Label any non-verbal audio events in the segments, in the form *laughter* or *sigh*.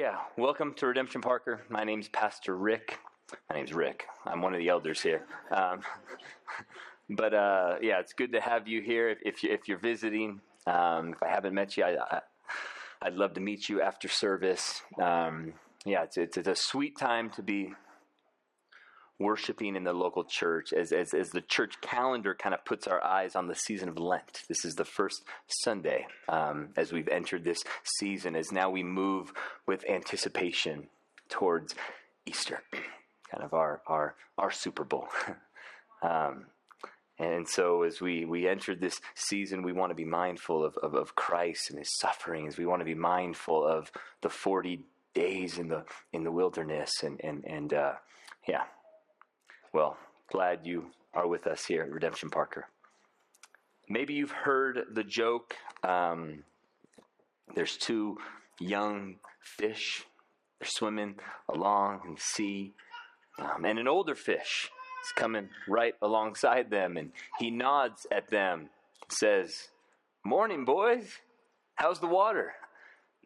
Yeah, welcome to Redemption Parker. My name's Pastor Rick. My name's Rick. I'm one of the elders here. Um, *laughs* but uh, yeah, it's good to have you here. If, if, you, you're visiting, um, if I haven't met you, I, would love to meet you after service. Um, yeah, it's, it's, it's a sweet time to be worshiping in the local church as, as, as the church calendar kind of puts our eyes on the season of Lent. This is the first Sunday um, as we've entered this season, as now we move with anticipation towards Easter, kind of our, our, our Super Bowl. *laughs* um, and so, as we, we enter this season, we want to be mindful of, of, of Christ and his sufferings. We want to be mindful of the 40 days in the, in the wilderness. And, and, and uh, yeah, well, glad you are with us here at Redemption Parker. Maybe you've heard the joke um, there's two young fish, they're swimming along in the sea, um, and an older fish is coming right alongside them, and he nods at them, says, Morning, boys. How's the water?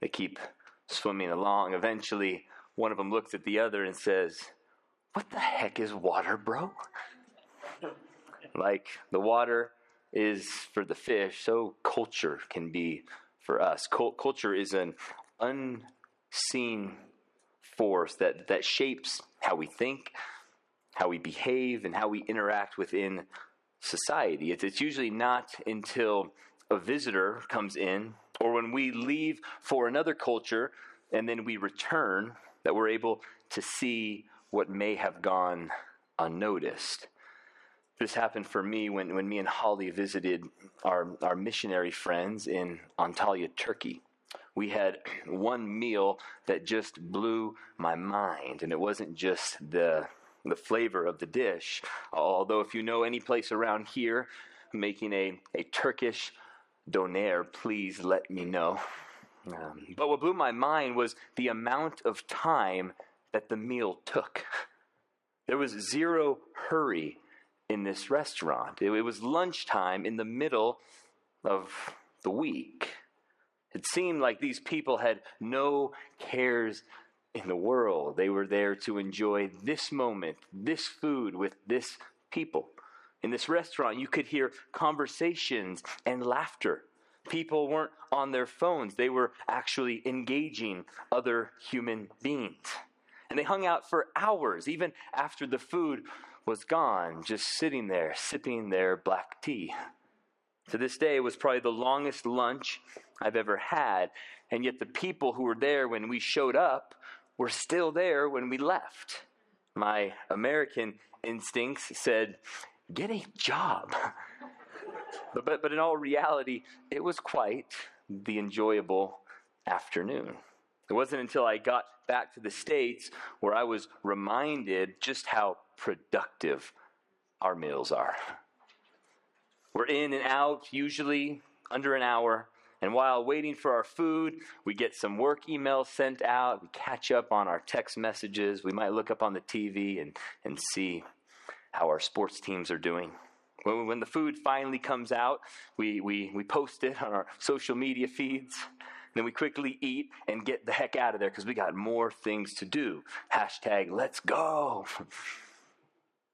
They keep swimming along. Eventually, one of them looks at the other and says, what the heck is water, bro? like the water is for the fish, so culture can be for us. culture is an unseen force that, that shapes how we think, how we behave, and how we interact within society. It's, it's usually not until a visitor comes in or when we leave for another culture and then we return that we're able to see what may have gone unnoticed. This happened for me when, when me and Holly visited our, our missionary friends in Antalya, Turkey. We had *clears throat* one meal that just blew my mind, and it wasn't just the, the flavor of the dish. Although, if you know any place around here making a, a Turkish doner, please let me know. Um, but what blew my mind was the amount of time that the meal took. *laughs* There was zero hurry in this restaurant. It, was lunchtime in the middle of the week. It seemed like these people had no cares in the world. They were there to enjoy this moment, this food with this people. In this restaurant, you could hear conversations and laughter. People weren't on their phones, they were actually engaging other human beings. And they hung out for hours, even after the food was gone, just sitting there, sipping their black tea. To this day, it was probably the longest lunch I've ever had, and yet the people who were there when we showed up were still there when we left. My American instincts said, Get a job. *laughs* but, but, but in all reality, it was quite the enjoyable afternoon. It wasn't until I got back to the States where I was reminded just how productive our meals are. We're in and out, usually under an hour. And while waiting for our food, we get some work emails sent out. We catch up on our text messages. We might look up on the TV and, and see how our sports teams are doing. When, when the food finally comes out, we, we, we post it on our social media feeds. Then we quickly eat and get the heck out of there because we got more things to do. Hashtag let's go.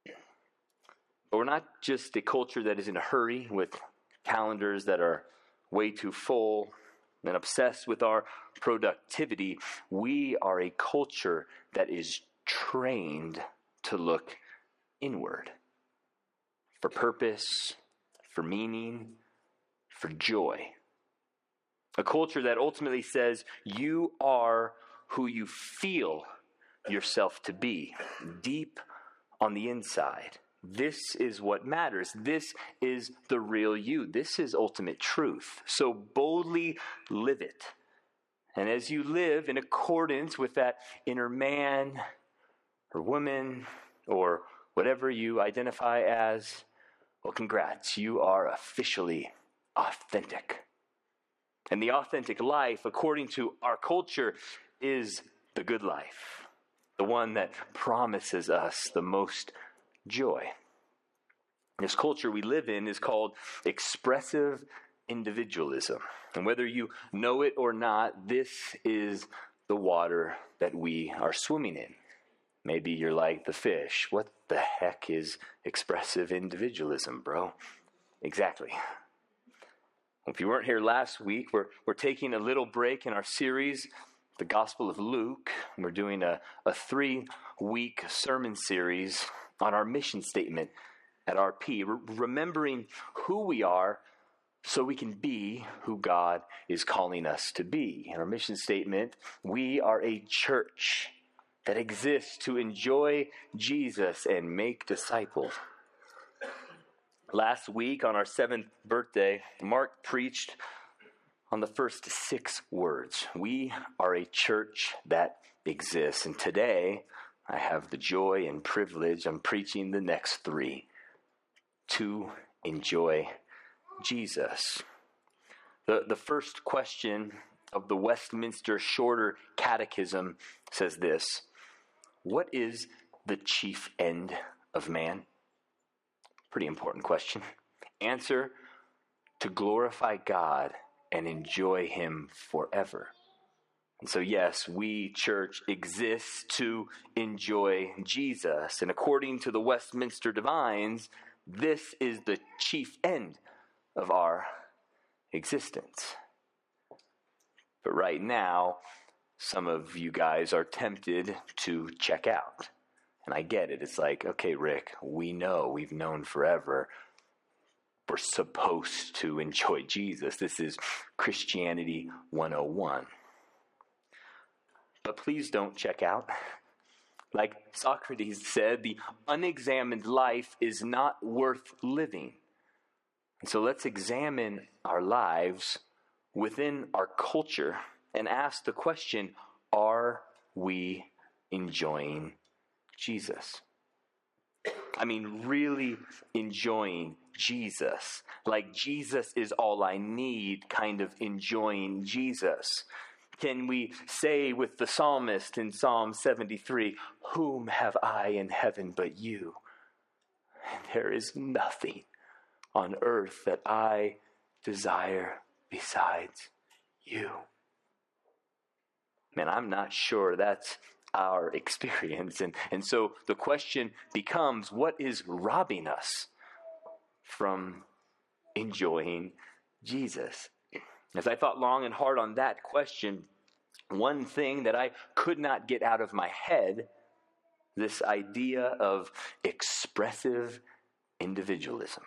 But we're not just a culture that is in a hurry with calendars that are way too full and obsessed with our productivity. We are a culture that is trained to look inward for purpose, for meaning, for joy. A culture that ultimately says you are who you feel yourself to be, deep on the inside. This is what matters. This is the real you. This is ultimate truth. So boldly live it. And as you live in accordance with that inner man or woman or whatever you identify as, well, congrats, you are officially authentic. And the authentic life, according to our culture, is the good life, the one that promises us the most joy. This culture we live in is called expressive individualism. And whether you know it or not, this is the water that we are swimming in. Maybe you're like the fish. What the heck is expressive individualism, bro? Exactly. If you weren't here last week, we're, we're taking a little break in our series, The Gospel of Luke. We're doing a, a three week sermon series on our mission statement at RP, re- remembering who we are so we can be who God is calling us to be. In our mission statement, we are a church that exists to enjoy Jesus and make disciples. Last week, on our seventh birthday, Mark preached on the first six words We are a church that exists. And today, I have the joy and privilege of preaching the next three to enjoy Jesus. The, the first question of the Westminster Shorter Catechism says this What is the chief end of man? Pretty important question. Answer to glorify God and enjoy Him forever. And so, yes, we, church, exist to enjoy Jesus. And according to the Westminster Divines, this is the chief end of our existence. But right now, some of you guys are tempted to check out. And I get it. It's like, okay, Rick, we know, we've known forever. We're supposed to enjoy Jesus. This is Christianity 101. But please don't check out. Like Socrates said, the unexamined life is not worth living. And so let's examine our lives within our culture and ask the question are we enjoying Jesus? I mean, really enjoying Jesus. Like Jesus is all I need, kind of enjoying Jesus. Can we say with the psalmist in Psalm 73, Whom have I in heaven but you? And there is nothing on earth that I desire besides you. Man, I'm not sure that's our *laughs* experience. And, and so the question becomes what is robbing us from enjoying Jesus? As I thought long and hard on that question, one thing that I could not get out of my head this idea of expressive individualism.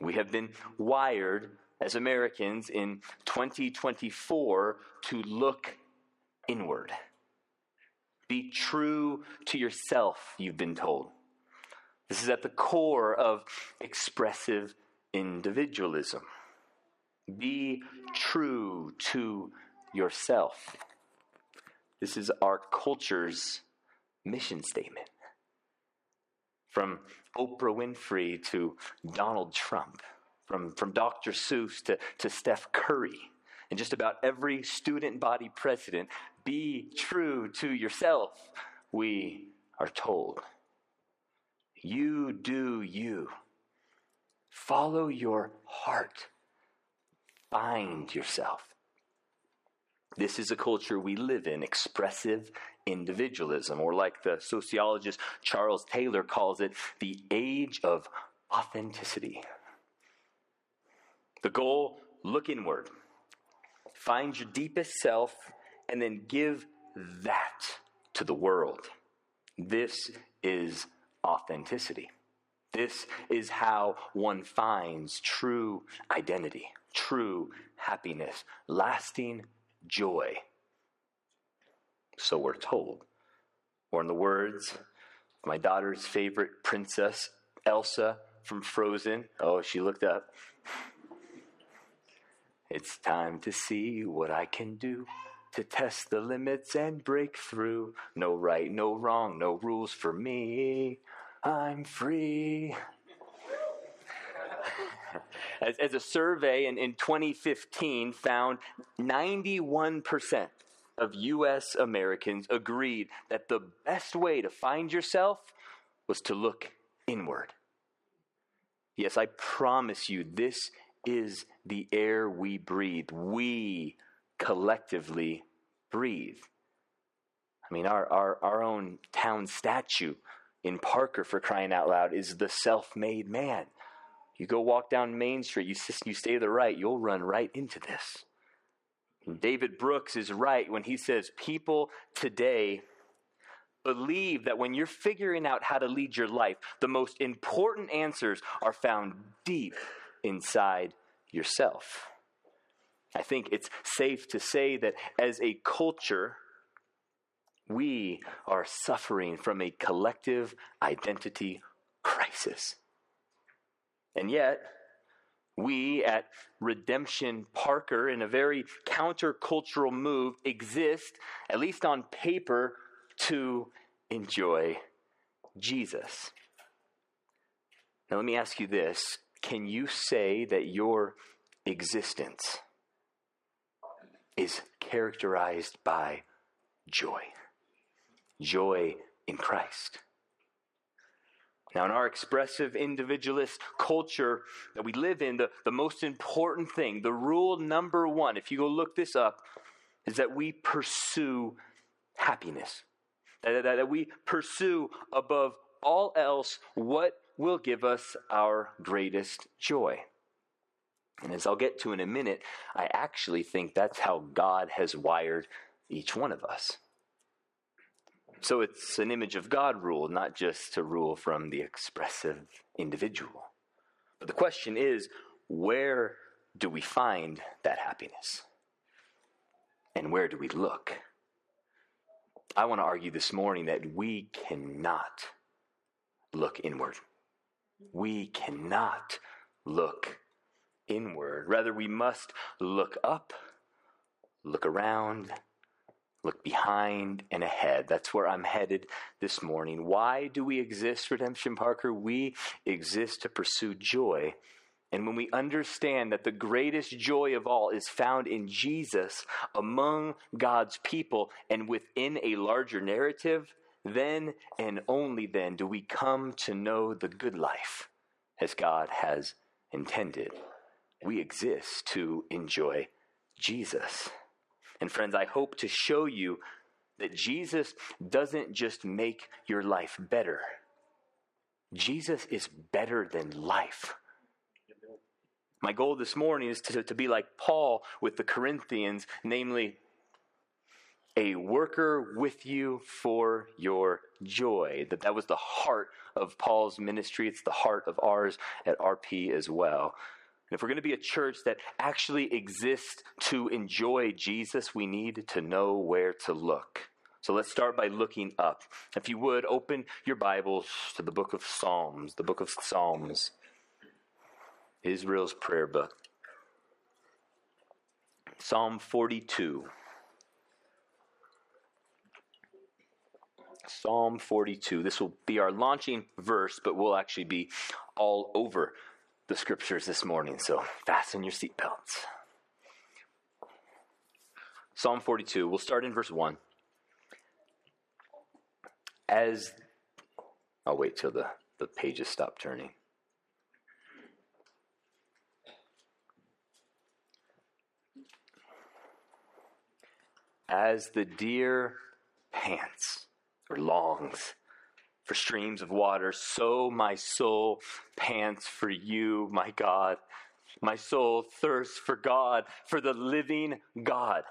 We have been wired as Americans in 2024 to look inward. Be true to yourself, you've been told. This is at the core of expressive individualism. Be true to yourself. This is our culture's mission statement. From Oprah Winfrey to Donald Trump, from, from Dr. Seuss to, to Steph Curry, and just about every student body president, be true to yourself, we are told. You do you. Follow your heart. Find yourself. This is a culture we live in, expressive individualism, or like the sociologist Charles Taylor calls it, the age of authenticity. The goal look inward, find your deepest self, and then give that to the world. This is authenticity. This is how one finds true identity, true happiness, lasting joy. So we're told. Or, in the words of my daughter's favorite princess, Elsa from Frozen, oh, she looked up. It's time to see what I can do to test the limits and break through. No right, no wrong, no rules for me. I'm free. *laughs* as, as, a survey in, in 2015 found 91% of U.S. Americans agreed that the best way to find yourself was to look inward. Yes, I promise you, this is the air we breathe. We collectively breathe. I mean, our, our, our own town statue in Parker, for crying out loud, is the self made man. You go walk down Main Street, you, you stay to the right, you'll run right into this. David Brooks is right when he says people today believe that when you're figuring out how to lead your life, the most important answers are found deep inside yourself. I think it's safe to say that as a culture, we are suffering from a collective identity crisis. And yet, we at Redemption Parker, in a very countercultural move, exist, at least on paper, to enjoy Jesus. Now, let me ask you this can you say that your existence is characterized by joy? Joy in Christ. Now, in our expressive individualist culture that we live in, the, the most important thing, the rule number one, if you go look this up, is that we pursue happiness. That, that, that we pursue above all else what will give us our greatest joy. And as I'll get to in a minute, I actually think that's how God has wired each one of us. So it's an image of God rule, not just a rule from the expressive individual. But the question is where do we find that happiness? And where do we look? I want to argue this morning that we cannot look inward. We cannot look inward. Rather, we must look up, look around, Look behind and ahead. That's where I'm headed this morning. Why do we exist, Redemption Parker? We exist to pursue joy. And when we understand that the greatest joy of all is found in Jesus among God's people and within a larger narrative, then and only then do we come to know the good life as God has intended. We exist to enjoy Jesus. And friends, I hope to show you that Jesus doesn't just make your life better, Jesus is better than life. My goal this morning is to, to be like Paul with the Corinthians, namely, a worker with you for your joy. That that was the heart of Paul's ministry. It's the heart of ours at RP as well. And if we're going to be a church that actually exists to enjoy Jesus, we need to know where to look. So let's start by looking up. If you would, open your Bibles to the book of Psalms, the book of Psalms, Israel's prayer book. Psalm 42. Psalm 42. This will be our launching verse, but we'll actually be all over the scriptures this morning, so fasten your seatbelts. Psalm 42, we'll start in verse 1. As I'll wait till the, the pages stop turning. As the deer pants or longs for streams of water, so my soul pants for you, my God. My soul thirsts for God, for the living God.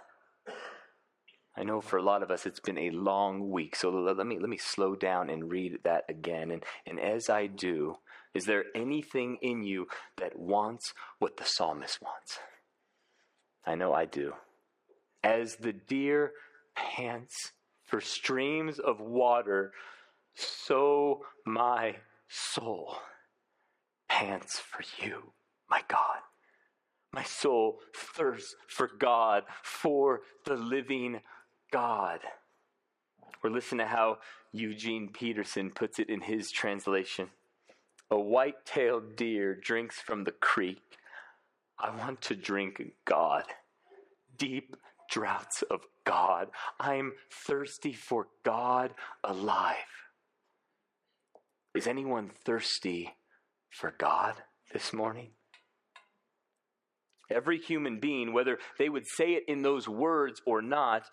I know for a lot of us it's been a long week, so let me let me slow down and read that again. And, and as I do, is there anything in you that wants what the psalmist wants? I know I do. As the deer pants for streams of water, so my soul pants for you, my God. My soul thirsts for God, for the living God. Or listen to how Eugene Peterson puts it in his translation. A white tailed deer drinks from the creek. I want to drink God, deep draughts of God. I'm thirsty for God alive. Is anyone thirsty for God this morning? Every human being, whether they would say it in those words or not,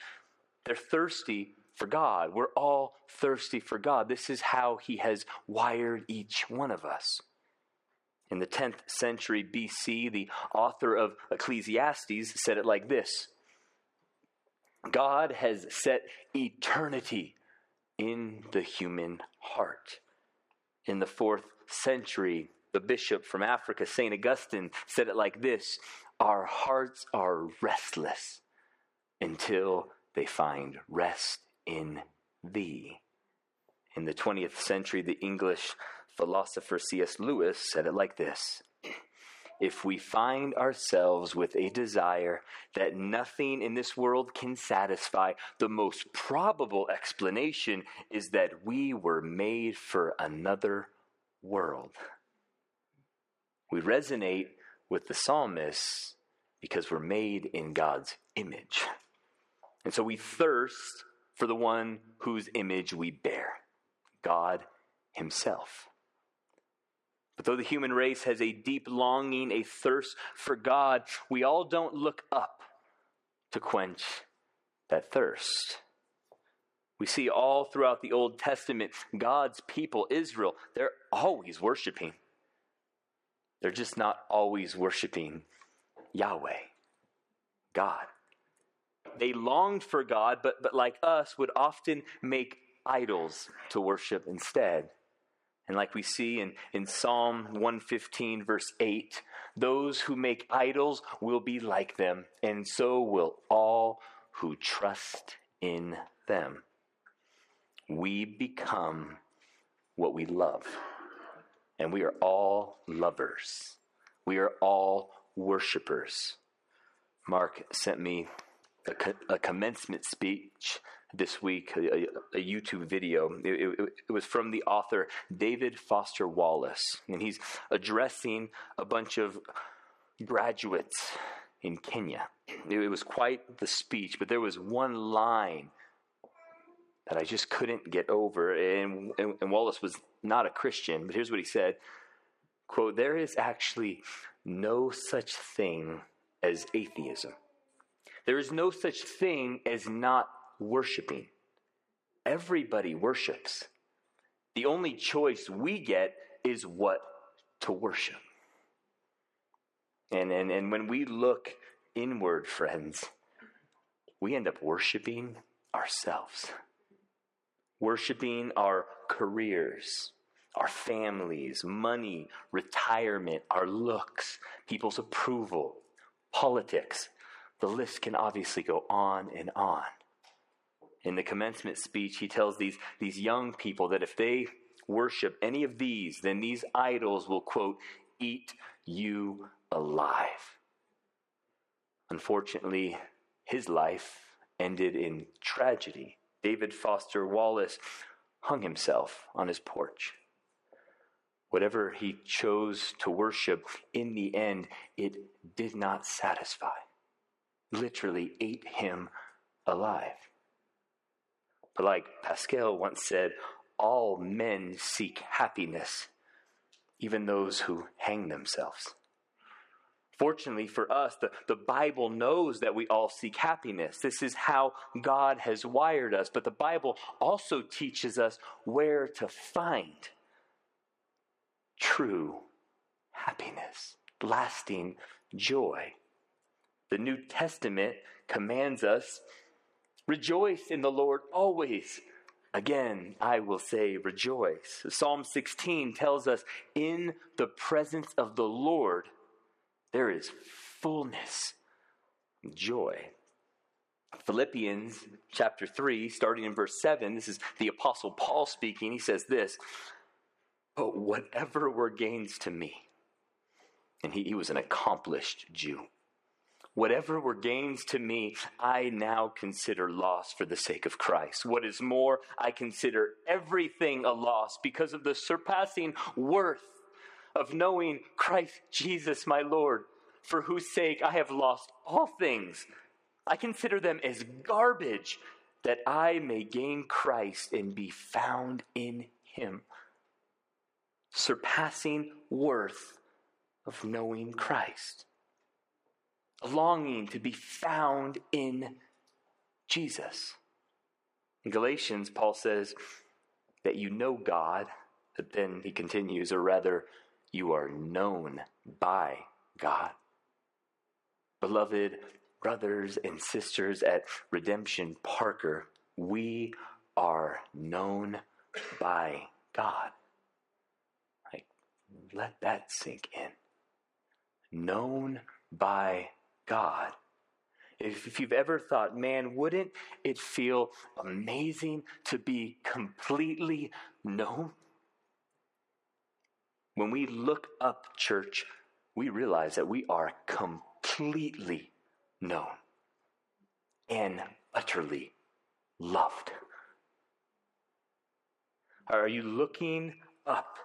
they're thirsty for God. We're all thirsty for God. This is how He has wired each one of us. In the 10th century BC, the author of Ecclesiastes said it like this God has set eternity in the human heart. In the fourth century, the bishop from Africa, St. Augustine, said it like this Our hearts are restless until they find rest in thee. In the 20th century, the English philosopher C.S. Lewis said it like this If we find ourselves with a desire that nothing in this world can satisfy, the most probable explanation is that we were made for another world. We resonate with the psalmist because we're made in God's image. And so we thirst for the one whose image we bear God Himself. But though the human race has a deep longing, a thirst for God, we all don't look up to quench that thirst. We see all throughout the Old Testament, God's people, Israel, they're always worshiping. They're just not always worshiping Yahweh, God. They longed for God, but, but like us, would often make idols to worship instead. And like we see in, in Psalm 115, verse 8, those who make idols will be like them, and so will all who trust in them. We become what we love, and we are all lovers. We are all worshipers. Mark sent me a, co- a commencement speech this week, a, a YouTube video. It, it, it, was from the author David Foster Wallace, and he's addressing a bunch of graduates in Kenyon. It, it was quite the speech, but there was one line that I just couldn't get over. And, and, and Wallace was not a Christian, but here's what he said quote, there is actually no such thing as atheism. There is no such thing as not worshiping. Everybody worships. The only choice we get is what to worship. And, and, and when we look inward, friends, we end up worshiping ourselves, worshiping our careers, our families, money, retirement, our looks, people's approval, politics, the list can obviously go on and on. In the commencement speech, he tells these, these young people that if they worship any of these, then these idols will, quote, eat you alive. Unfortunately, his life ended in tragedy. David Foster Wallace hung himself on his porch. Whatever he chose to worship, in the end, it did not satisfy literally ate him alive. But like Pascal once said, all men seek happiness, even those who hang themselves. Fortunately for us, the, the Bible knows that we all seek happiness. This is how God has wired us. But the Bible also teaches us where to find true happiness, lasting joy. The New Testament commands us rejoice in the Lord always. Again, I will say rejoice. Psalm 16 tells us in the presence of the Lord there is fullness, joy. Philippians chapter 3, starting in verse 7, this is the Apostle Paul speaking. He says this But whatever were gains to me, and he, he was an accomplished Jew Whatever were gains to me, I now consider loss for the sake of Christ. What is more, I consider everything a loss because of the surpassing worth of knowing Christ Jesus my Lord, for whose sake I have lost all things. I consider them as garbage that I may gain Christ and be found in him. Surpassing worth of knowing Christ longing to be found in Jesus. In Galatians, Paul says that you know God, but then he continues, or rather, you are known by God. Beloved brothers and sisters at Redemption Parker, we are known by God. Like, let that sink in. Known by God. If you've ever thought, man, wouldn't it feel amazing to be completely known? When we look up church, we realize that we are completely known and utterly loved. Are you looking up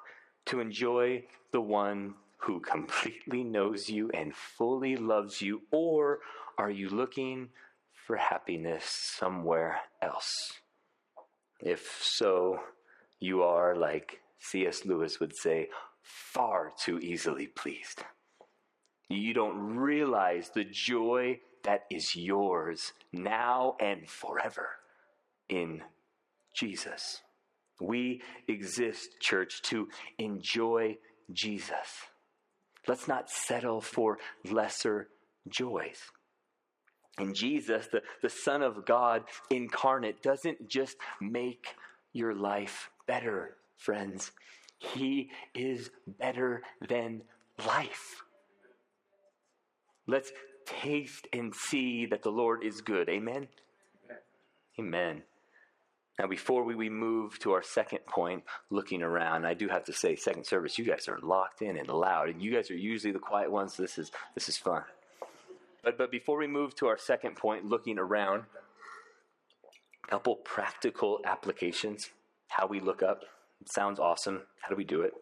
to enjoy the one who completely knows you and fully loves you, or are you looking for happiness somewhere else? If so, you are, like C.S. Lewis would say, far too easily pleased. You don't realize the joy that is yours now and forever in Jesus. We exist, church, to enjoy Jesus. Let's not settle for lesser joys. And Jesus, the, the Son of God incarnate, doesn't just make your life better, friends. He is better than life. Let's taste and see that the Lord is good. Amen? Amen. Now, before we, we move to our second point, looking around, I do have to say, second service, you guys are locked in and loud, and you guys are usually the quiet ones. This is this is fun. But but before we move to our second point, looking around, a couple practical applications. How we look up. It sounds awesome. How do we do it?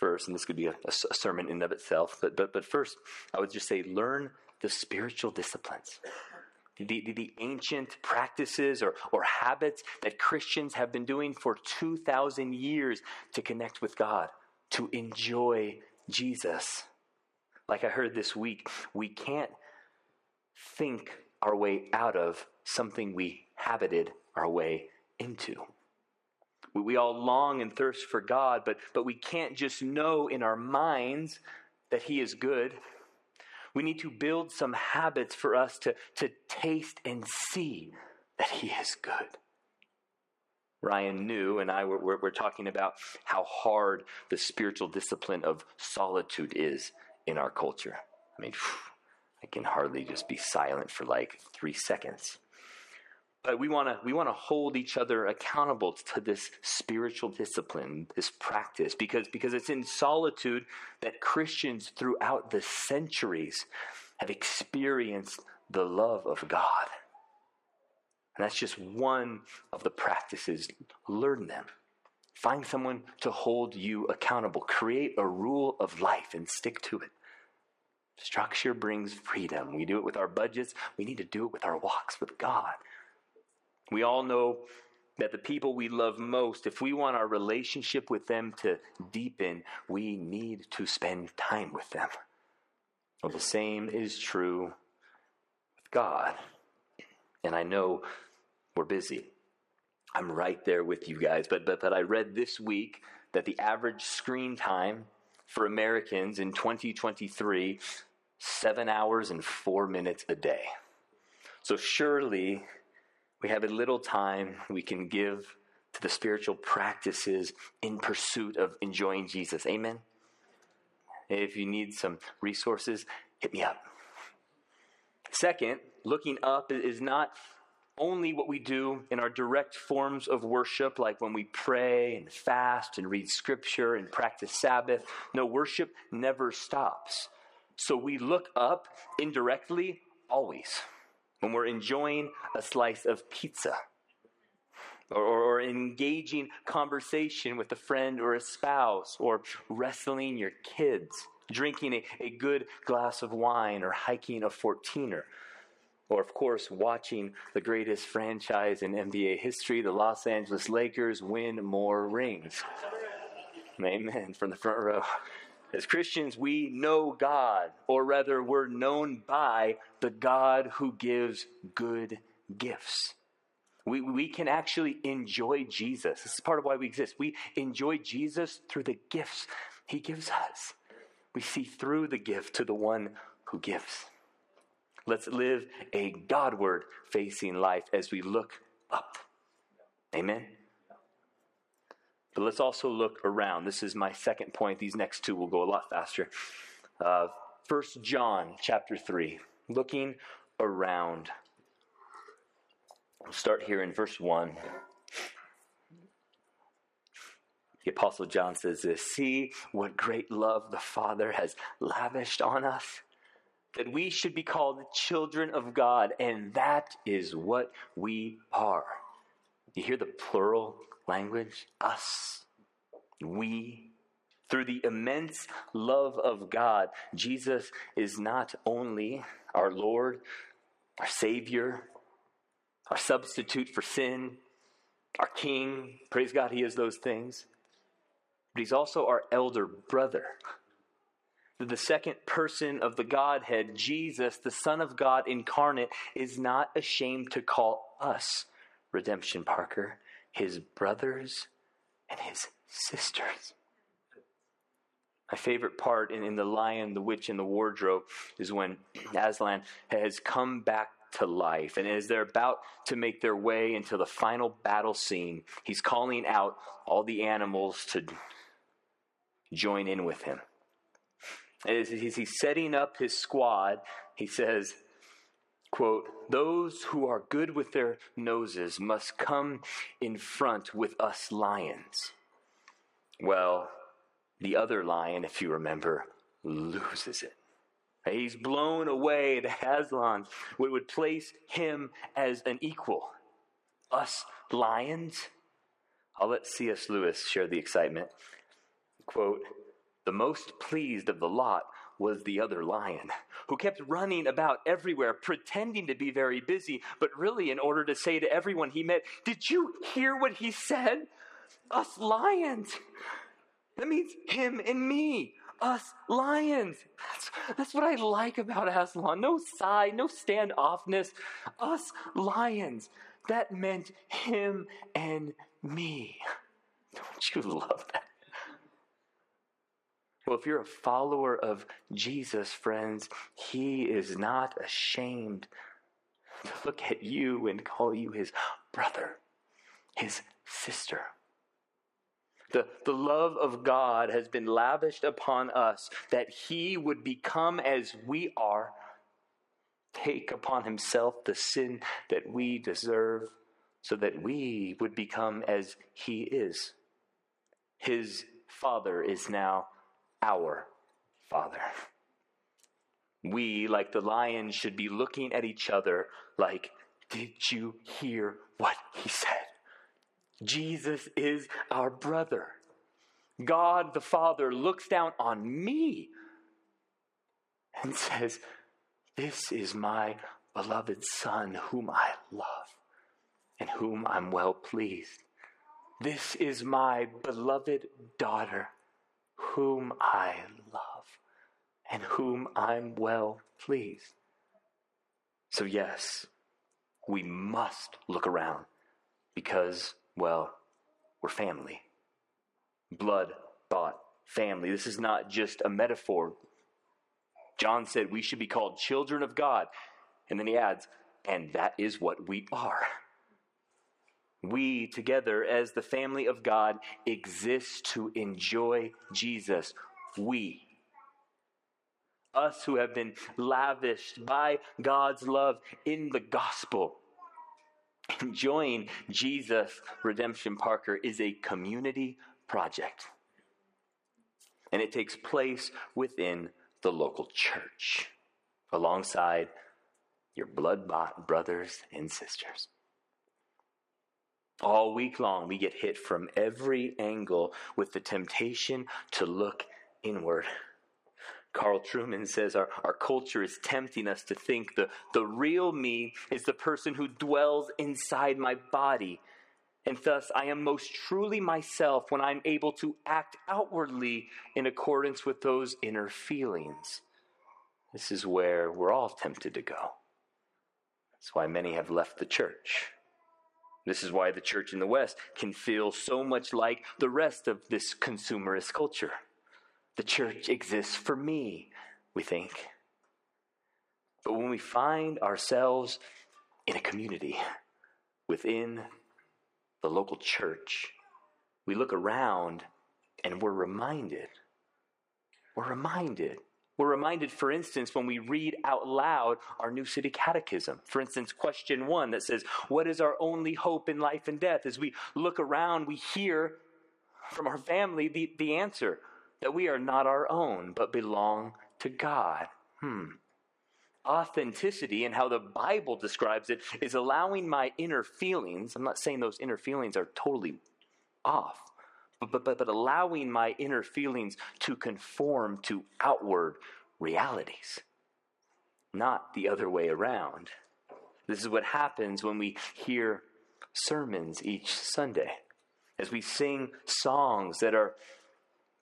First, and this could be a, a sermon in of itself, but, but, but first, I would just say learn the spiritual disciplines. The, the, the, ancient practices or, or habits that Christians have been doing for 2,000 years to connect with God, to enjoy Jesus. Like I heard this week, we can't think our way out of something we habited our way into. We, we all long and thirst for God, but, but we can't just know in our minds that He is good. We need to build some habits for us to, to taste and see that He is good. Ryan New and I were, were, were, talking about how hard the spiritual discipline of solitude is in our culture. I mean, I can hardly just be silent for like three seconds. But we want to we want to hold each other accountable to this spiritual discipline, this practice, because because it's in solitude that Christians throughout the centuries have experienced the love of God. And that's just one of the practices. Learn them. Find someone to hold you accountable. Create a rule of life and stick to it. Structure brings freedom. We do it with our budgets. We need to do it with our walks with God. We all know that the people we love most, if we want our relationship with them to deepen, we need to spend time with them. Well, the same is true with God. And I know we're busy. I'm right there with you guys. But, but, but I read this week that the average screen time for Americans in 2023, seven hours and four minutes a day. So surely we have a little time we can give to the spiritual practices in pursuit of enjoying Jesus. Amen? If you need some resources, hit me up. Second, looking up is not only what we do in our direct forms of worship, like when we pray and fast and read scripture and practice Sabbath. No, worship never stops. So we look up indirectly always when we're enjoying a slice of pizza or, or, engaging conversation with a friend or a spouse or wrestling your kids, drinking a, a good glass of wine or hiking a 14er. Or, of course, watching the greatest franchise in NBA history, the Los Angeles Lakers, win more rings. Amen. From the front row. As Christians, we know God, or rather, we're known by the God who gives good gifts. We, we can actually enjoy Jesus. This is part of why we exist. We enjoy Jesus through the gifts he gives us. We see through the gift to the one who gives. Let's live a Godward facing life as we look up. Amen. But let's also look around. This is my second point. These next two will go a lot faster. Uh, 1 John chapter 3, looking around. We'll start here in verse 1. The Apostle John says this See what great love the Father has lavished on us, that we should be called children of God, and that is what we are. You hear the plural language? Us, we. Through the immense love of God, Jesus is not only our Lord, our Savior, our substitute for sin, our King. Praise God, He is those things. But He's also our elder brother. The second person of the Godhead, Jesus, the Son of God incarnate, is not ashamed to call us, Redemption Parker, his brothers and his sisters. My favorite part in, in The Lion, the Witch, and the Wardrobe is when Aslan has come back to life. And as they're about to make their way into the final battle scene, he's calling out all the animals to join in with him. As he's setting up his squad, he says, quote, Those who are good with their noses must come in front with us lions. Well, the other lion, if you remember, loses it. He's blown away to Aslan, which would place him as an equal. Us lions? I'll let C.S. Lewis share the excitement. Quote, the most pleased of the lot was the other lion, who kept running about everywhere, pretending to be very busy, but really in order to say to everyone he met, Did you hear what he said? Us lions. That means him and me. Us lions. That's, that's what I like about Aslan. No side, no standoffness. Us lions. That meant him and me. Don't you love that? Well, if you're a follower of Jesus, friends, he is not ashamed to look at you and call you his brother, his sister. The, the love of God has been lavished upon us that he would become as we are, take upon himself the sin that we deserve, so that we would become as he is. His Father is now our Father. We, like the lion, should be looking at each other like, Did you hear what he said? Jesus is our brother. God the Father looks down on me and says, This is my beloved Son, whom I love and whom I'm well pleased. This is my beloved daughter, whom I love and whom I'm well pleased. So, yes, we must look around because well, we're family. Blood bought family. This is not just a metaphor. John said we should be called children of God. And then he adds, and that is what we are. We together, as the family of God, exist to enjoy Jesus. We, us who have been lavished by God's love in the gospel, Enjoying Jesus Redemption Parker is a community project. And it takes place within the local church alongside your blood bought brothers and sisters. All week long, we get hit from every angle with the temptation to look inward. Carl Trueman says our, our culture is tempting us to think the, the real me is the person who dwells inside my body. And thus, I am most truly myself when I'm able to act outwardly in accordance with those inner feelings. This is where we're all tempted to go. That's why many have left the church. This is why the church in the West can feel so much like the rest of this consumerist culture. The church exists for me, we think. But when we find ourselves in a community within the local church, we look around and we're reminded. We're reminded we're reminded, for instance, when we read out loud our New City Catechism. For instance, question one that says, What is our only hope in life and death? As we look around, we hear from our family the, the answer that we are not our own, but belong to God. Hmm. Authenticity and how the Bible describes it is allowing my inner feelings, I'm not saying those inner feelings are totally off, but, but, but allowing my inner feelings to conform to outward realities, not the other way around. This is what happens when we hear sermons each Sunday, as we sing songs that are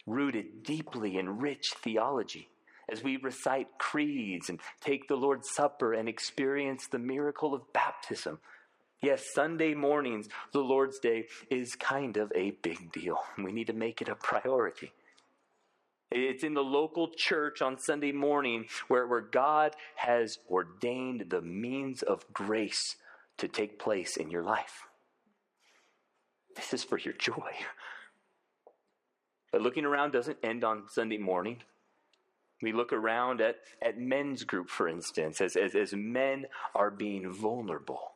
rooted deeply in rich theology, as we recite creeds and take the Lord's Supper and experience the miracle of baptism Yes, Sunday mornings, the Lord's Day, is kind of a big deal. *laughs* We need to make it a priority. It's in the local church on Sunday morning where, where God has ordained the means of grace to take place in your life. This is for your joy. But looking around doesn't end on Sunday morning. We look around at, at men's group, for instance, as, as, as men are being vulnerable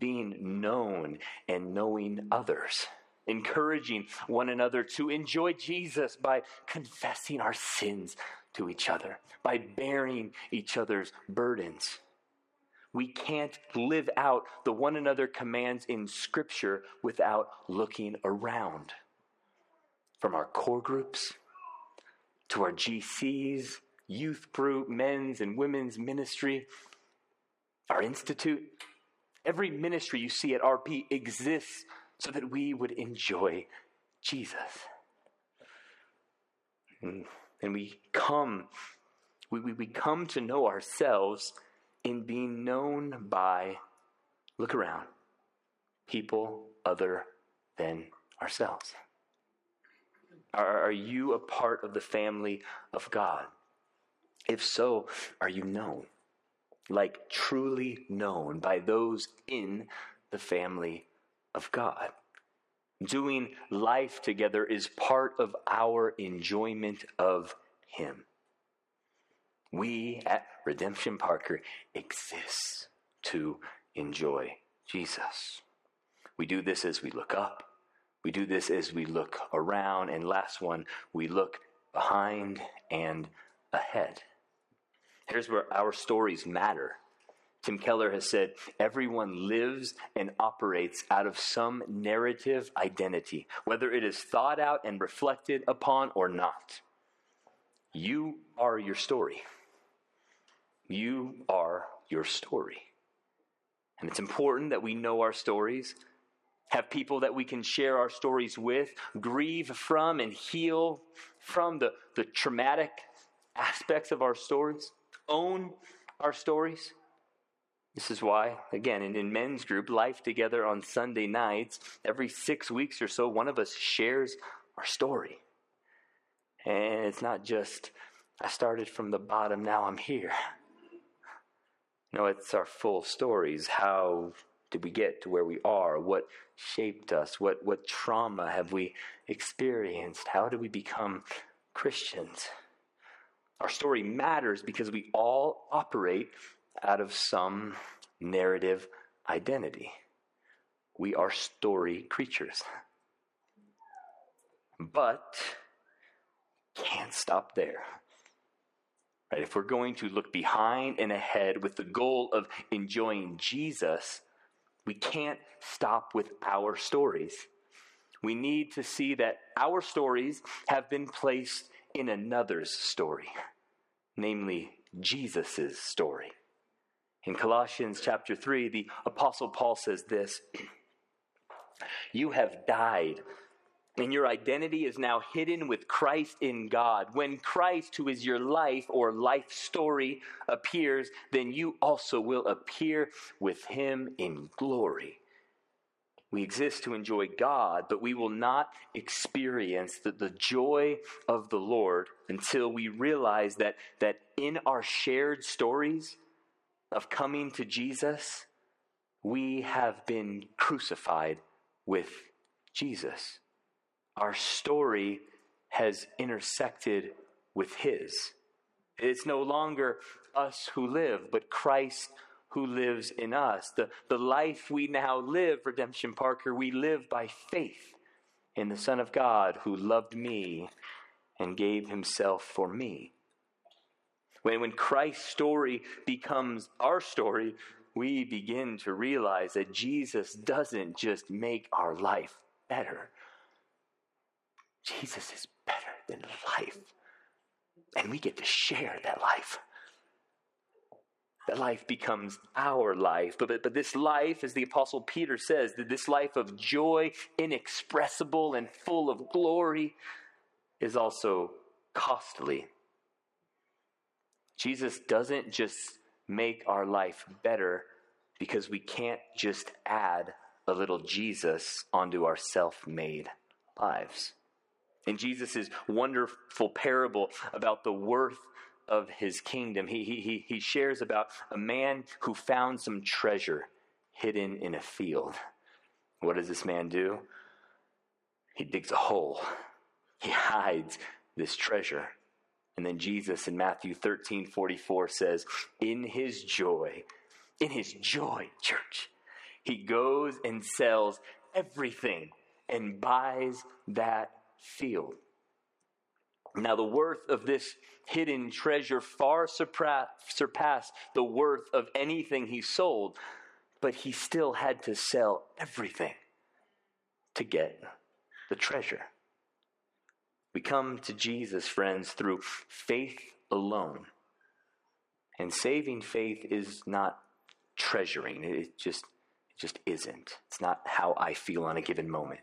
being known and knowing others, encouraging one another to enjoy Jesus by confessing our sins to each other, by bearing each other's burdens. We can't live out the one another commands in Scripture without looking around. From our core groups to our GCs, youth group, men's and women's ministry, our institute, Every ministry you see at RP exists so that we would enjoy Jesus. And, and we come, we, we, we come to know ourselves in being known by, look around, people other than ourselves. Are, are you a part of the family of God? If so, are you known? Like truly known by those in the family of God. Doing life together is part of our enjoyment of Him. We at Redemption Parker exist to enjoy Jesus. We do this as we look up. We do this as we look around. And last one, we look behind and ahead. Here's where our stories matter. Tim Keller has said, everyone lives and operates out of some narrative identity, whether it is thought out and reflected upon or not. You are your story. You are your story. And it's important that we know our stories, have people that we can share our stories with, grieve from and heal from the, the traumatic aspects of our stories own our stories. This is why, again, in, in men's group, life together on Sunday nights, every six weeks or so, one of us shares our story. And it's not just, I started from the bottom, now I'm here. No, it's our full stories. How did we get to where we are? What shaped us? What, what trauma have we experienced? How did we become Christians? Our story matters because we all operate out of some narrative identity. We are story creatures. But can't stop there. Right? If we're going to look behind and ahead with the goal of enjoying Jesus, we can't stop with our stories. We need to see that our stories have been placed in another's story, namely Jesus' story. In Colossians chapter 3, the Apostle Paul says this You have died, and your identity is now hidden with Christ in God. When Christ, who is your life or life story, appears, then you also will appear with him in glory. We exist to enjoy God, but we will not experience the, the joy of the Lord until we realize that, that in our shared stories of coming to Jesus, we have been crucified with Jesus. Our story has intersected with His. It's no longer us who live, but Christ who lives in us. The, the life we now live, Redemption Parker, we live by faith in the Son of God who loved me and gave himself for me. When, when Christ's story becomes our story, we begin to realize that Jesus doesn't just make our life better, Jesus is better than life. And we get to share that life that life becomes our life. But, but, but this life, as the Apostle Peter says, that this life of joy, inexpressible and full of glory, is also costly. Jesus doesn't just make our life better because we can't just add a little Jesus onto our self made lives. In Jesus' wonderful parable about the worth of his kingdom, he, he, he shares about a man who found some treasure hidden in a field. What does this man do? He digs a hole, he hides this treasure. And then Jesus in Matthew 13 44 says, In his joy, in his joy, church, he goes and sells everything and buys that field. Now, the worth of this hidden treasure far surpassed the worth of anything he sold, but he still had to sell everything to get the treasure. We come to Jesus, friends, through faith alone. And saving faith is not treasuring. It just, it just isn't. It's not how I feel on a given moment.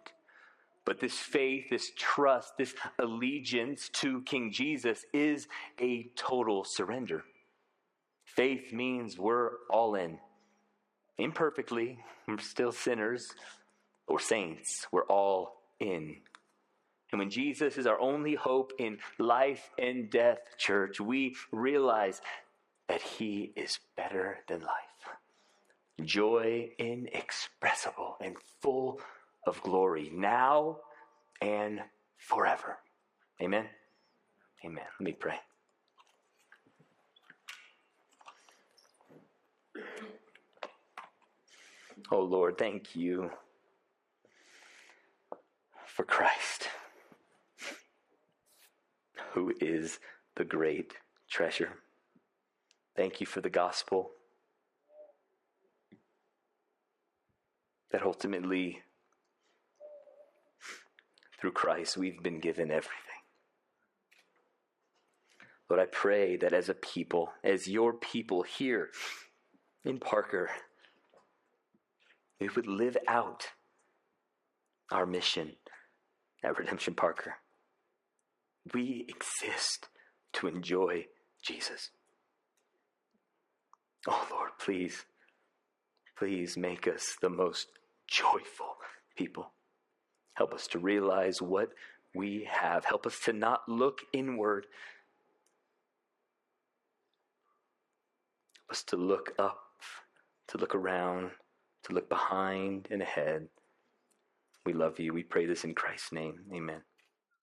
But this faith, this trust, this allegiance to King Jesus is a total surrender. Faith means we're all in. Imperfectly, we're still sinners or saints. We're all in. And when Jesus is our only hope in life and death, church, we realize that He is better than life. Joy inexpressible and full of glory now and forever. Amen. Amen. Let me pray. Oh Lord, thank you for Christ, who is the great treasure. Thank you for the gospel that ultimately through Christ, we've been given everything. Lord, I pray that as a people, as your people here in Parker, we would live out our mission at Redemption Parker. We exist to enjoy Jesus. Oh Lord, please, please make us the most joyful people. Help us to realize what we have. Help us to not look inward. Help us to look up, to look around, to look behind and ahead. We love you. We pray this in Christ's name. Amen.